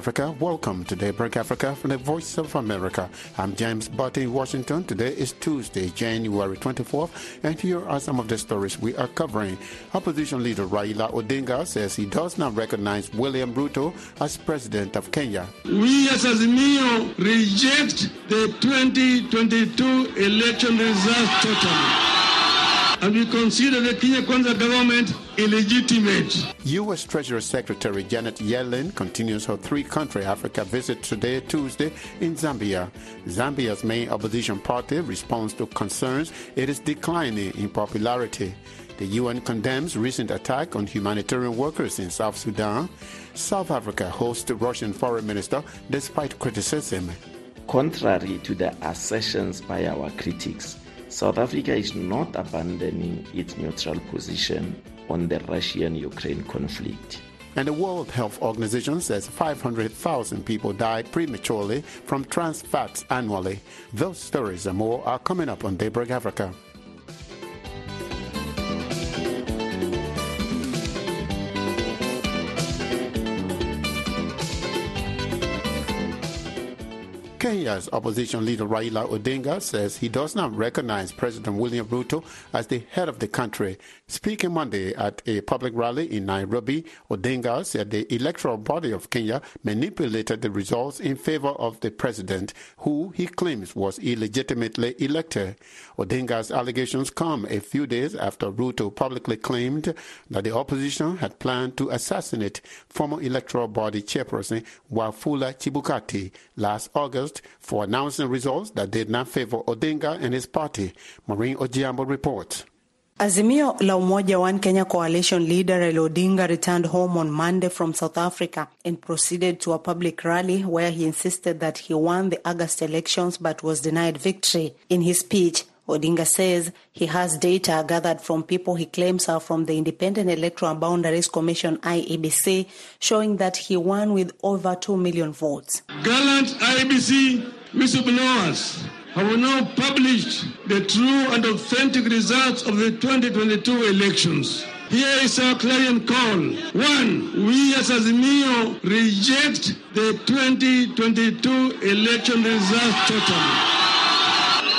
Africa. Welcome to Daybreak Africa from the Voice of America. I'm James Butty in Washington. Today is Tuesday, January 24th, and here are some of the stories we are covering. Opposition leader Raila Odinga says he does not recognize William Ruto as president of Kenya. We as Azimio reject the 2022 election results totally and we consider the Kenya Kwanza government illegitimate. U.S. Treasury Secretary Janet Yellen continues her three-country Africa visit today, Tuesday, in Zambia. Zambia's main opposition party responds to concerns it is declining in popularity. The UN condemns recent attack on humanitarian workers in South Sudan. South Africa hosts Russian foreign minister despite criticism. Contrary to the assertions by our critics, South Africa is not abandoning its neutral position on the Russian Ukraine conflict. And the World Health Organization says 500,000 people die prematurely from trans fats annually. Those stories and more are coming up on Daybreak Africa. Kenya's opposition leader Raila Odinga says he does not recognize President William Ruto as the head of the country. Speaking Monday at a public rally in Nairobi, Odinga said the electoral body of Kenya manipulated the results in favor of the president, who he claims was illegitimately elected. Odinga's allegations come a few days after Ruto publicly claimed that the opposition had planned to assassinate former electoral body chairperson Wafula Chebukati last August for announcing results that did not favor Odinga and his party. Maureen Ojiambo reports. Azimio la Umoja One Kenya coalition leader Raila Odinga returned home on Monday from South Africa and proceeded to a public rally where he insisted that he won the August elections but was denied victory. In his speech, Odinga says he has data gathered from people he claims are from the Independent Electoral Boundaries Commission IEBC showing that he won with over 2 million votes. Gallant IEBC whistleblowers have now published the true and authentic results of the 2022 elections. Here is our clarion call. One, we as Azimio reject the 2022 election results totally.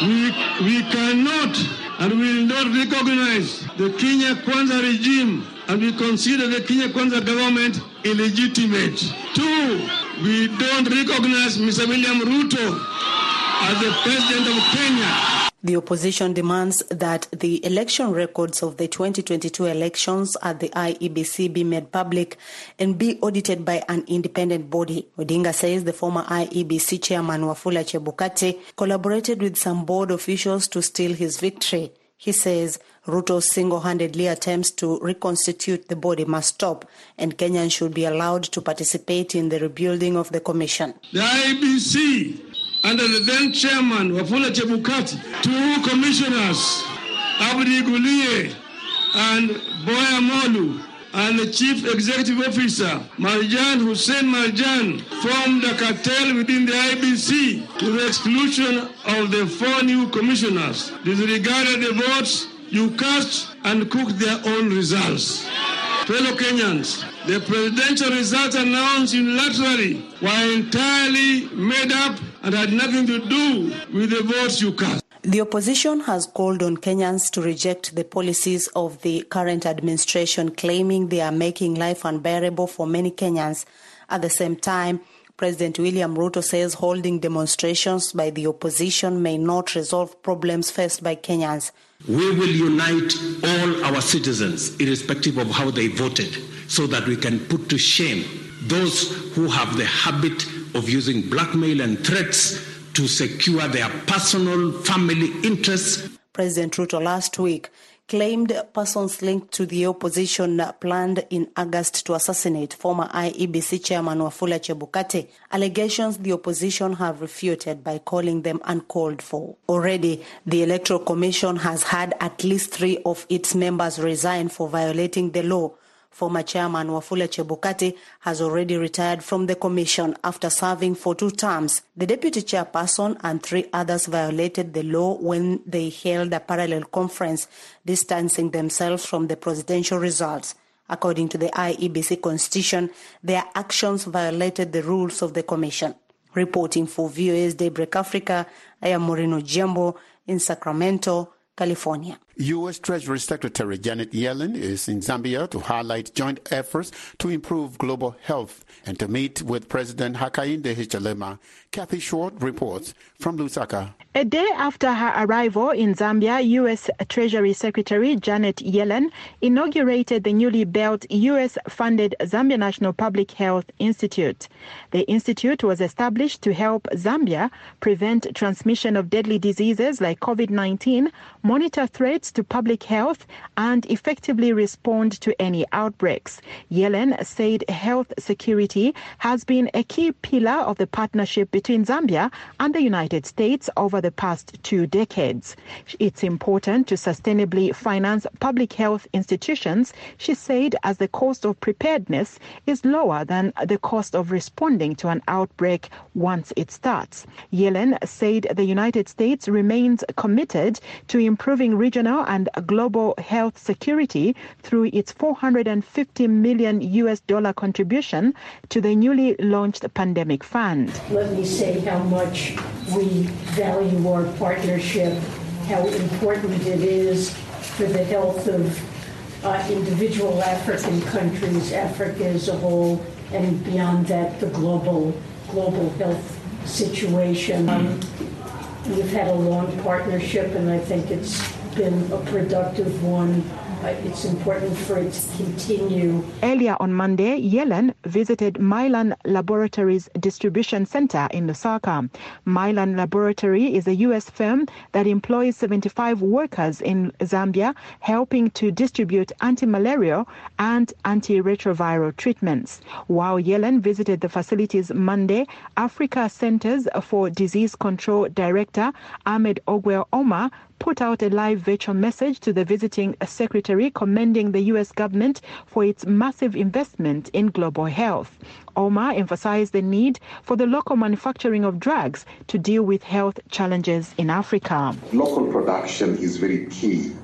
We, we cannot and will not recognize the Kenya Kwanza regime and we consider the Kenya Kwanza government illegitimate. Two, we don't recognize Mr. William Ruto as the president of Kenya. The opposition demands that the election records of the 2022 elections at the IEBC be made public and be audited by an independent body. Odinga says the former IEBC chairman Wafula Chebukati collaborated with some board officials to steal his victory. He says Ruto's single-handedly attempts to reconstitute the body must stop and Kenyans should be allowed to participate in the rebuilding of the commission. The IEBC under the then chairman Wafula Chebukati, two commissioners, Abdi Guliye and Boya Molu, and the chief executive officer, Marjan Hussein Marjan, formed a cartel within the IBC to the exclusion of the four new commissioners, disregarded the votes you cast and cooked their own results. Fellow Kenyans, the presidential results announced unilaterally were entirely made up and had nothing to do with the votes you cast. The opposition has called on Kenyans to reject the policies of the current administration, claiming they are making life unbearable for many Kenyans. At the same time, President William Ruto says holding demonstrations by the opposition may not resolve problems faced by Kenyans. We will unite all our citizens, irrespective of how they voted, so that we can put to shame those who have the habit of using blackmail and threats to secure their personal family interests. President Ruto last week claimed persons linked to the opposition planned in August to assassinate former IEBC chairman Wafula Chebukati. Allegations the opposition have refuted by calling them uncalled for. Already, the Electoral Commission has had at least three of its members resign for violating the law. Former chairman Wafula Chebukati has already retired from the commission after serving for two terms. The deputy chairperson and three others violated the law when they held a parallel conference, distancing themselves from the presidential results. According to the IEBC constitution, their actions violated the rules of the commission. Reporting for VOA's Daybreak Africa, I am Maureen Ojiambo in Sacramento, California. U.S. Treasury Secretary Janet Yellen is in Zambia to highlight joint efforts to improve global health and to meet with President Hakainde Hichilema. Kathy Short reports from Lusaka. A day after her arrival in Zambia, U.S. Treasury Secretary Janet Yellen inaugurated the newly built U.S.-funded Zambia National Public Health Institute. The institute was established to help Zambia prevent transmission of deadly diseases like COVID-19, monitor threats to public health, and effectively respond to any outbreaks. Yellen said health security has been a key pillar of the partnership between Zambia and the United States over the past two decades. It's important to sustainably finance public health institutions, she said, as the cost of preparedness is lower than the cost of responding to an outbreak once it starts. Yellen said the United States remains committed to improving regional and global health security through its 450 million US dollar contribution to the newly launched pandemic fund. Let me say how much we value our partnership, how important it is for the health of uh, individual African countries, Africa as a whole, and beyond that, the global global health situation. Um, we've had a long partnership, and I think it's been a productive one. It's important for it to continue. Earlier on Monday, Yellen visited Mylan Laboratories Distribution Center in Lusaka. Mylan Laboratory is a U.S. firm that employs 75 workers in Zambia, helping to distribute anti-malarial and antiretroviral treatments. While Yellen visited the facilities Monday, Africa Centers for Disease Control Director Ahmed Ogwell Ouma put out a live virtual message to the visiting secretary commending the U.S. government for its massive investment in global health. Ouma emphasized the need for the local manufacturing of drugs to deal with health challenges in Africa. Local production is very key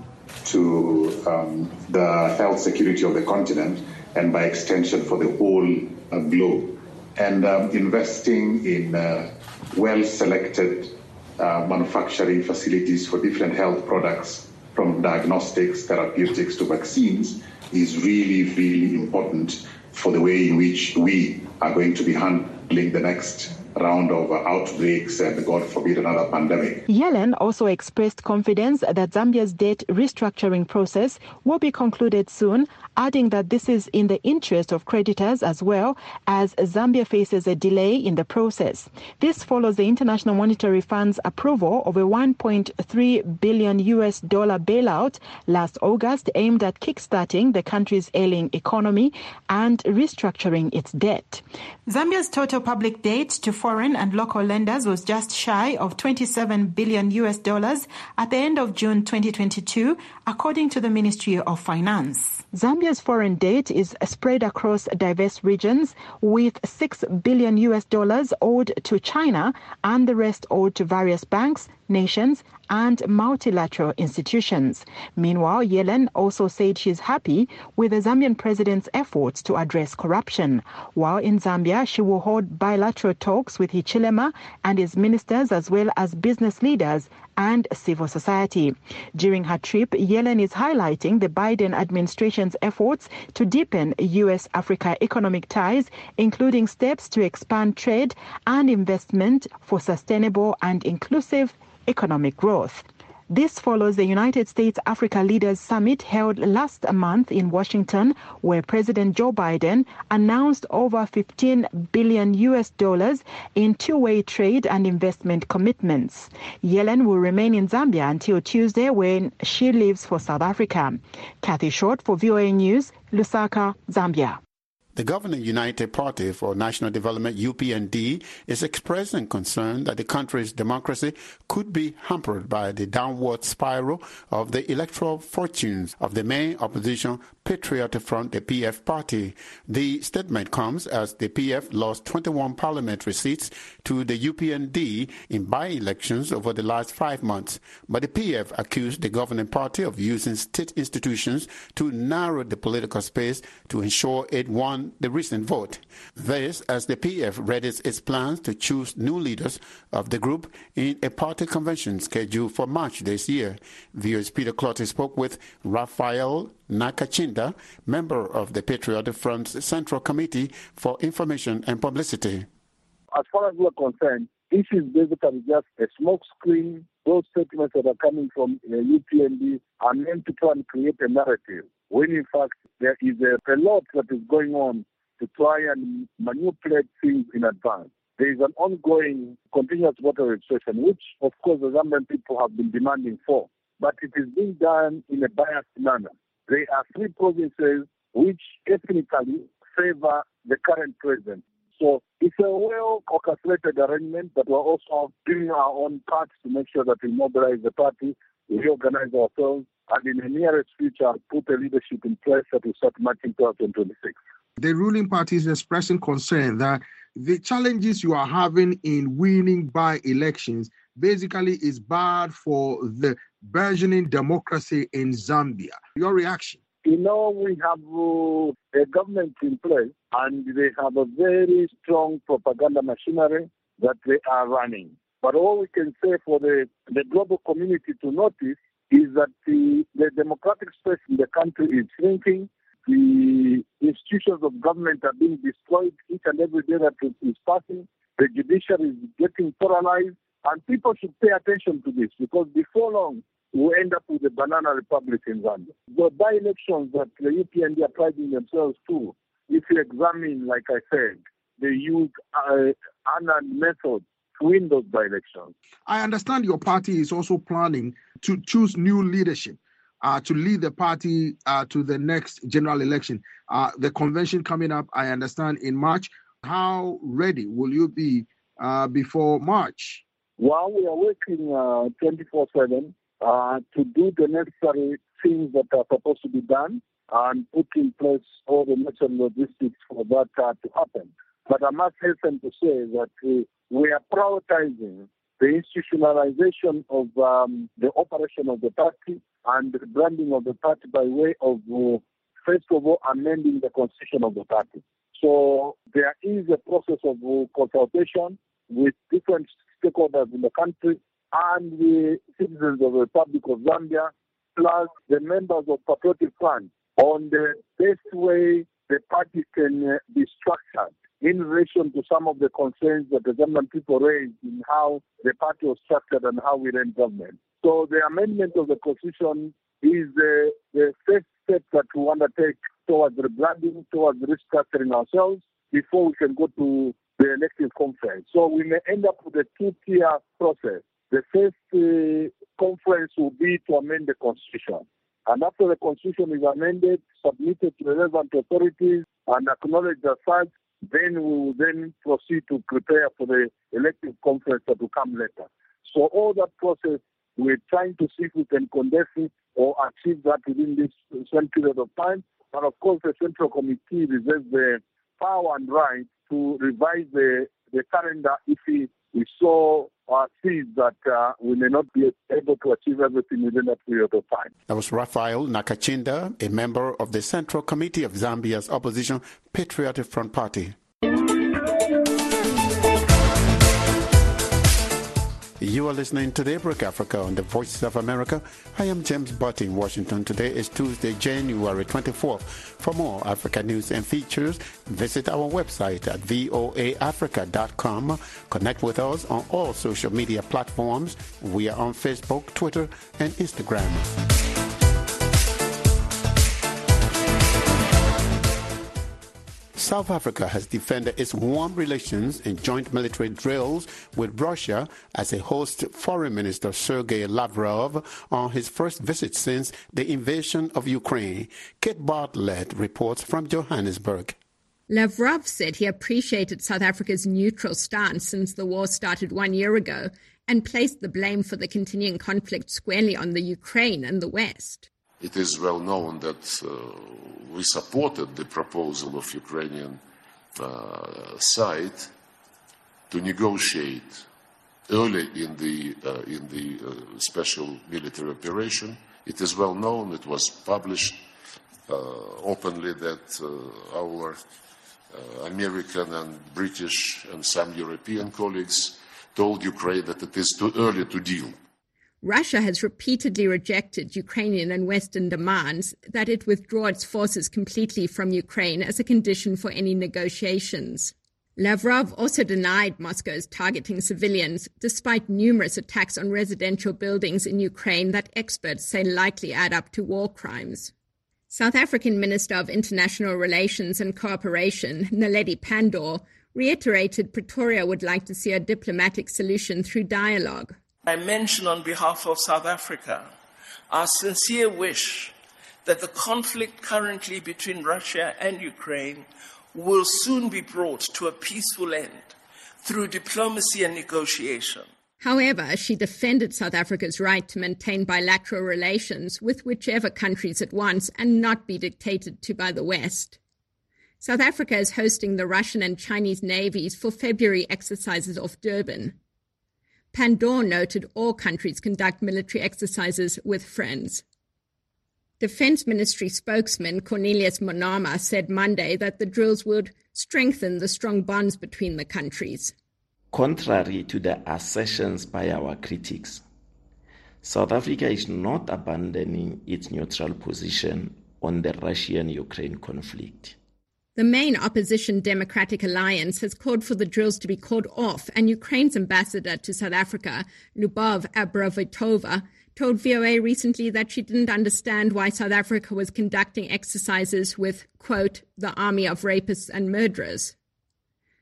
to um, the health security of the continent and by extension for the whole uh, globe. And um, investing in uh, well selected uh, manufacturing facilities for different health products, from diagnostics, therapeutics to vaccines, is really, really important for the way in which we are going to be handling the next round of outbreaks and, God forbid, another pandemic. Yellen also expressed confidence that Zambia's debt restructuring process will be concluded soon, adding that this is in the interest of creditors as well as Zambia faces a delay in the process. This follows the International Monetary Fund's approval of a 1.3 billion US dollar bailout last August aimed at kickstarting the country's ailing economy and restructuring its debt. Zambia's total public debt to foreign and local lenders was just shy of 27 billion US dollars at the end of June 2022, according to the Ministry of Finance. Zambia's foreign debt is spread across diverse regions with 6 billion US dollars owed to China and the rest owed to various banks, nations and multilateral institutions. Meanwhile, Yellen also said she's happy with the Zambian president's efforts to address corruption. While in Zambia, she will hold bilateral talks with Hichilema and his ministers as well as business leaders and civil society. During her trip, Yellen is highlighting the Biden administration's efforts to deepen U.S. Africa economic ties, including steps to expand trade and investment for sustainable and inclusive economic growth. This follows the United States Africa Leaders Summit held last month in Washington, where President Joe Biden announced over 15 billion US dollars in two-way trade and investment commitments. Yellen will remain in Zambia until Tuesday when she leaves for South Africa. Kathy Short for VOA News, Lusaka, Zambia. The governing United Party for National Development, UPND, is expressing concern that the country's democracy could be hampered by the downward spiral of the electoral fortunes of the main opposition Patriotic Front, the PF party. The statement comes as the PF lost 21 parliamentary seats to the UPND in by-elections over the last five months. But the PF accused the governing party of using state institutions to narrow the political space to ensure it won the recent vote. This as the PF readies its plans to choose new leaders of the group in a party convention scheduled for March this year. VOA's Peter Clottey spoke with Raphael Nakachinda, member of the Patriotic Front's Central Committee for Information and Publicity. As far as we're concerned, this is basically just a smokescreen. Those statements that are coming from uh, UPND are meant to try and create a narrative, when in fact there is a, a lot that is going on to try and manipulate things in advance. There is an ongoing continuous water registration, which, of course, the Zambian people have been demanding for, but it is being done in a biased manner. There are three provinces which ethnically favor the current president. So it's a well orchestrated arrangement, but we're also doing our own part to make sure that we mobilize the party, we reorganize ourselves, and in the nearest future, put a leadership in place that will start marching 2026. The ruling party is expressing concern that the challenges you are having in winning by elections basically is bad for the burgeoning democracy in Zambia. Your reaction? You know, we have uh, a government in place and they have a very strong propaganda machinery that they are running. But all we can say for the, the global community to notice is that the, the democratic space in the country is shrinking. The institutions of government are being destroyed each and every day that is passing. The judiciary is getting paralyzed. And people should pay attention to this because before long, we'll end up with a banana republic in Zambia. The by-elections that the UPND are priding themselves to, if you examine, like I said, they use uh, unearned methods to win those by-elections. I understand your party is also planning to choose new leadership. Uh, to lead the party uh, to the next general election. Uh, the convention coming up, I understand, in March. How ready will you be uh, before March? Well, we are working uh, 24 7 uh, to do the necessary things that are supposed to be done and put in place all the necessary logistics for that uh, to happen. But I must hasten to say that we are prioritizing the institutionalization of um, the operation of the party and the branding of the party by way of, uh, first of all, amending the constitution of the party. So there is a process of uh, consultation with different stakeholders in the country and the citizens of the Republic of Zambia, plus the members of Patriotic Front on the best way the party can uh, be structured in relation to some of the concerns that the Zambian people raised in how the party was structured and how we ran government. So the amendment of the constitution is uh, the first step that we want to take towards rebranding, towards restructuring ourselves before we can go to the elective conference. So we may end up with a two-tier process. The first uh, conference will be to amend the constitution. And after the constitution is amended, submitted to the relevant authorities and acknowledged as such, then we will then proceed to prepare for the elective conference that will come later. So all that process, we're trying to see if we can condense it or achieve that within this same period of time. And of course, the Central Committee reserves the power and right to revise the, the calendar if we, we saw or uh, that uh, we may not be able to achieve everything within that period of time. That was Raphael Nakachinda, a member of the Central Committee of Zambia's opposition Patriotic Front Party. You are listening to Daybreak Africa on the Voices of America. I am James Butt in Washington. Today is Tuesday, January 24th. For more Africa news and features, visit our website at voaafrica.com. Connect with us on all social media platforms. We are on Facebook, Twitter, and Instagram. South Africa has defended its warm relations in joint military drills with Russia as a host Foreign Minister Sergei Lavrov on his first visit since the invasion of Ukraine. Kate Bartlett reports from Johannesburg. Lavrov said he appreciated South Africa's neutral stance since the war started one year ago and placed the blame for the continuing conflict squarely on the Ukraine and the West. It is well known that uh, we supported the proposal of Ukrainian uh, side to negotiate early in the, uh, in the uh, special military operation. It is well known, it was published uh, openly that uh, our American and British and some European colleagues told Ukraine that it is too early to deal. Russia has repeatedly rejected Ukrainian and Western demands that it withdraw its forces completely from Ukraine as a condition for any negotiations. Lavrov also denied Moscow's targeting civilians, despite numerous attacks on residential buildings in Ukraine that experts say likely add up to war crimes. South African Minister of International Relations and Cooperation, Naledi Pandor, reiterated Pretoria would like to see a diplomatic solution through dialogue. I mention on behalf of South Africa our sincere wish that the conflict currently between Russia and Ukraine will soon be brought to a peaceful end through diplomacy and negotiation. However, she defended South Africa's right to maintain bilateral relations with whichever countries it wants and not be dictated to by the West. South Africa is hosting the Russian and Chinese navies for February exercises off Durban. Pandor noted all countries conduct military exercises with friends. Defense Ministry spokesman Cornelius Monama said Monday that the drills would strengthen the strong bonds between the countries. Contrary to the assertions by our critics, South Africa is not abandoning its neutral position on the Russian Ukraine conflict. The main opposition Democratic Alliance has called for the drills to be called off, and Ukraine's ambassador to South Africa, Lubov Abravitova, told VOA recently that she didn't understand why South Africa was conducting exercises with, quote, the army of rapists and murderers.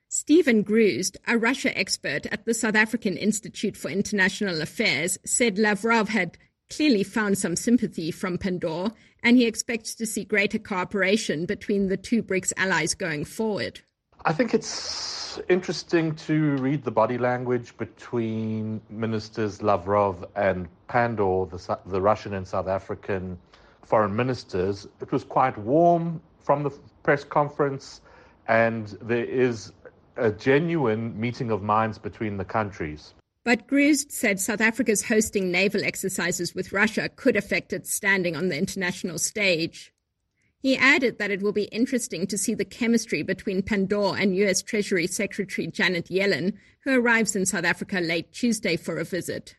Stephen Gruzd, a Russia expert at the South African Institute for International Affairs, said Lavrov had clearly found some sympathy from Pandor, and he expects to see greater cooperation between the two BRICS allies going forward. I think it's interesting to read the body language between ministers Lavrov and Pandor, the, the Russian and South African foreign ministers. It was quite warm from the press conference, and there is a genuine meeting of minds between the countries. But Gruzd said South Africa's hosting naval exercises with Russia could affect its standing on the international stage. He added that it will be interesting to see the chemistry between Pandor and US Treasury Secretary Janet Yellen, who arrives in South Africa late Tuesday for a visit.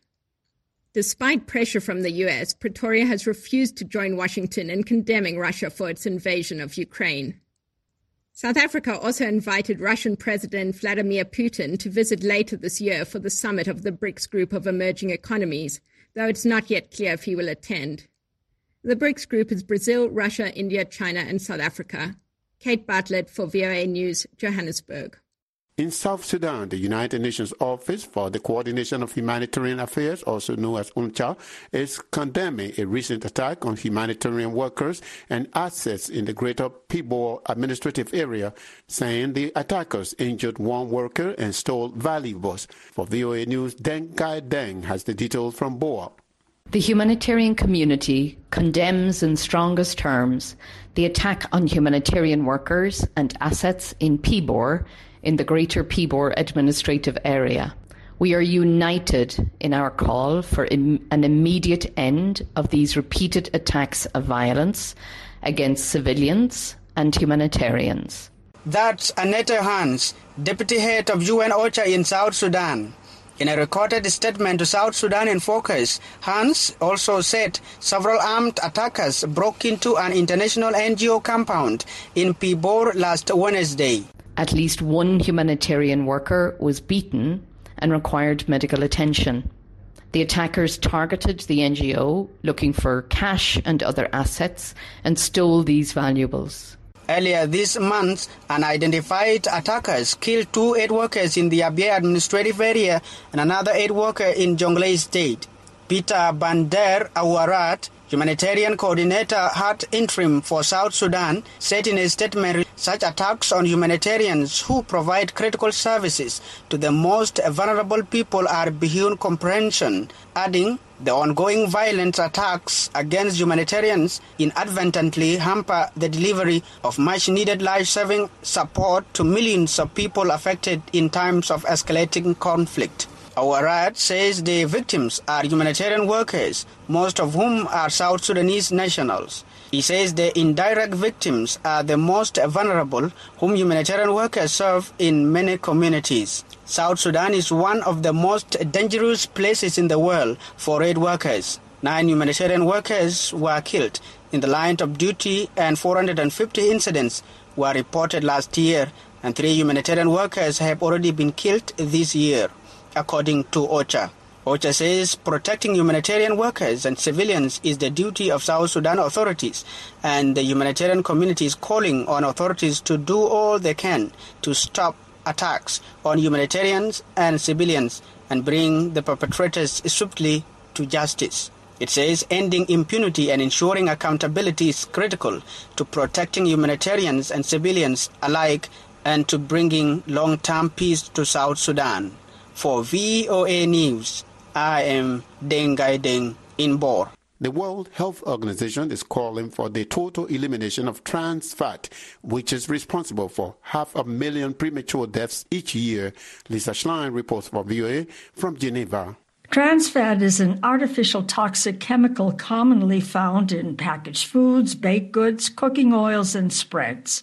Despite pressure from the US, Pretoria has refused to join Washington in condemning Russia for its invasion of Ukraine. South Africa also invited Russian President Vladimir Putin to visit later this year for the summit of the BRICS group of emerging economies, though it's not yet clear if he will attend. The BRICS group is Brazil, Russia, India, China, and South Africa. Kate Bartlett for VOA News, Johannesburg. In South Sudan, the United Nations Office for the Coordination of Humanitarian Affairs, also known as UNCHA, is condemning a recent attack on humanitarian workers and assets in the greater Pibor administrative area, saying the attackers injured one worker and stole valuables. For VOA News, Deng Kai Deng has the details from Bor. The humanitarian community condemns in strongest terms the attack on humanitarian workers and assets in Pibor in the Greater Pibor administrative area. We are united in our call for Im- an immediate end of these repeated attacks of violence against civilians and humanitarians. That's Annette Hans, Deputy Head of UN OCHA in South Sudan. In a recorded statement to South Sudan in Focus, Hans also said several armed attackers broke into an international NGO compound in Pibor last Wednesday. At least one humanitarian worker was beaten and required medical attention. The attackers targeted the NGO looking for cash and other assets and stole these valuables. Earlier this month, unidentified attackers killed two aid workers in the Abyei administrative area and another aid worker in Jonglei state. Peter Van der Auweraert, Humanitarian Coordinator ad interim for South Sudan said in a statement such attacks on humanitarians who provide critical services to the most vulnerable people are beyond comprehension, adding the ongoing violent attacks against humanitarians inadvertently hamper the delivery of much needed life saving support to millions of people affected in times of escalating conflict. Our says the victims are humanitarian workers, most of whom are South Sudanese nationals. He says the indirect victims are the most vulnerable, whom humanitarian workers serve in many communities. South Sudan is one of the most dangerous places in the world for aid workers. Nine humanitarian workers were killed in the line of duty and 450 incidents were reported last year and three humanitarian workers have already been killed this year according to OCHA. OCHA says protecting humanitarian workers and civilians is the duty of South Sudan authorities, and the humanitarian community is calling on authorities to do all they can to stop attacks on humanitarians and civilians and bring the perpetrators swiftly to justice. It says ending impunity and ensuring accountability is critical to protecting humanitarians and civilians alike and to bringing long-term peace to South Sudan. For VOA News, I am Dengai Deng in Bor. The World Health Organization is calling for the total elimination of trans fat, which is responsible for half a million premature deaths each year. Lisa Schlein reports for VOA from Geneva. Trans fat is an artificial toxic chemical commonly found in packaged foods, baked goods, cooking oils, and spreads.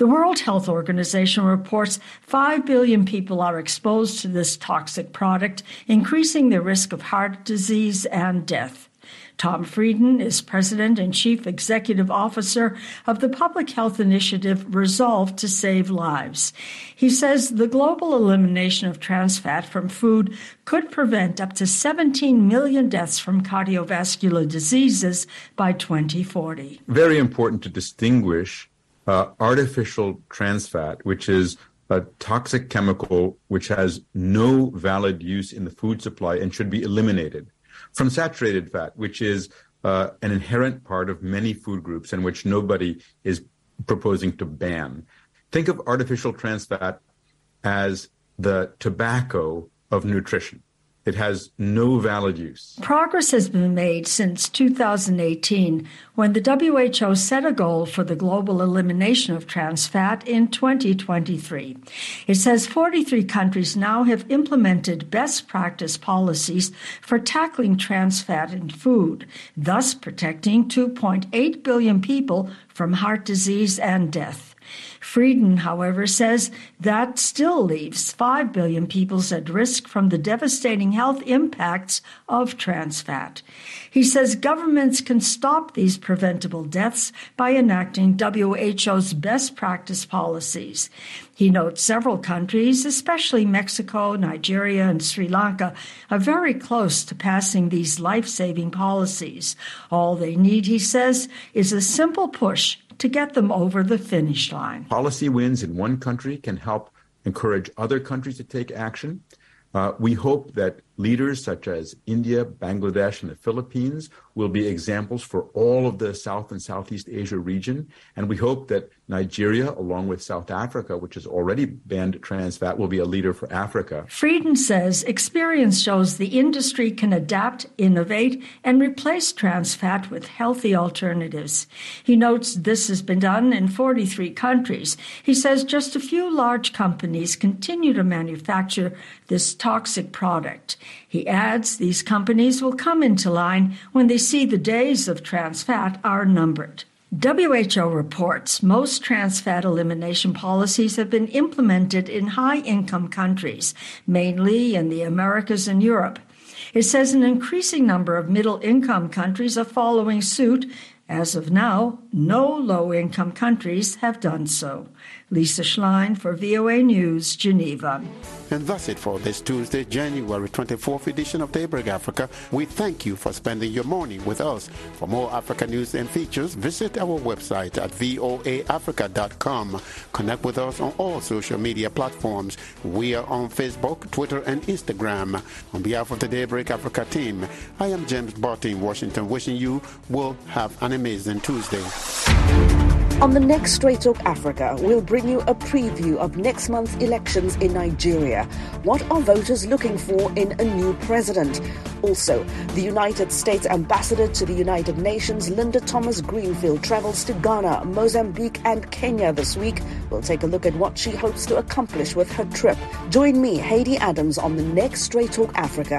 The World Health Organization reports 5 billion people are exposed to this toxic product, increasing the risk of heart disease and death. Tom Frieden is President and Chief Executive Officer of the public health initiative Resolve to Save Lives. He says the global elimination of trans fat from food could prevent up to 17 million deaths from cardiovascular diseases by 2040. Very important to distinguish uh, artificial trans fat, which is a toxic chemical which has no valid use in the food supply and should be eliminated, from saturated fat, which is uh, an inherent part of many food groups and which nobody is proposing to ban. Think of artificial trans fat as the tobacco of nutrition. It has no valid use. Progress has been made since 2018 when the WHO set a goal for the global elimination of trans fat in 2023. It says 43 countries now have implemented best practice policies for tackling trans fat in food, thus protecting 2.8 billion people from heart disease and death. Frieden, however, says that still leaves 5 billion people at risk from the devastating health impacts of trans fat. He says governments can stop these preventable deaths by enacting WHO's best practice policies. He notes several countries, especially Mexico, Nigeria, and Sri Lanka, are very close to passing these life saving policies. All they need, he says, is a simple push to get them over the finish line. Policy wins in one country can help encourage other countries to take action. Uh, we hope that leaders such as India, Bangladesh, and the Philippines will be examples for all of the South and Southeast Asia region. And we hope that Nigeria, along with South Africa, which has already banned trans fat, will be a leader for Africa. Frieden says experience shows the industry can adapt, innovate, and replace trans fat with healthy alternatives. He notes this has been done in 43 countries. He says just a few large companies continue to manufacture this toxic product. He adds these companies will come into line when they see the days of trans fat are numbered. WHO reports most trans fat elimination policies have been implemented in high income countries, mainly in the Americas and Europe. It says an increasing number of middle income countries are following suit As of now, no low income countries have done so. Lisa Schlein for VOA News, Geneva. And that's it for this Tuesday, January 24th edition of Daybreak Africa. We thank you for spending your morning with us. For more Africa news and features, visit our website at voaafrica.com. Connect with us on all social media platforms. We are on Facebook, Twitter, and Instagram. On behalf of the Daybreak Africa team, I am James Barton in Washington, wishing you will have an amazing Tuesday. On the next Straight Talk Africa, we'll bring you a preview of next month's elections in Nigeria. What are voters looking for in a new president? Also, the United States ambassador to the United Nations, Linda Thomas Greenfield, travels to Ghana, Mozambique, and Kenya this week. We'll take a look at what she hopes to accomplish with her trip. Join me, Haiti Adams, on the next Straight Talk Africa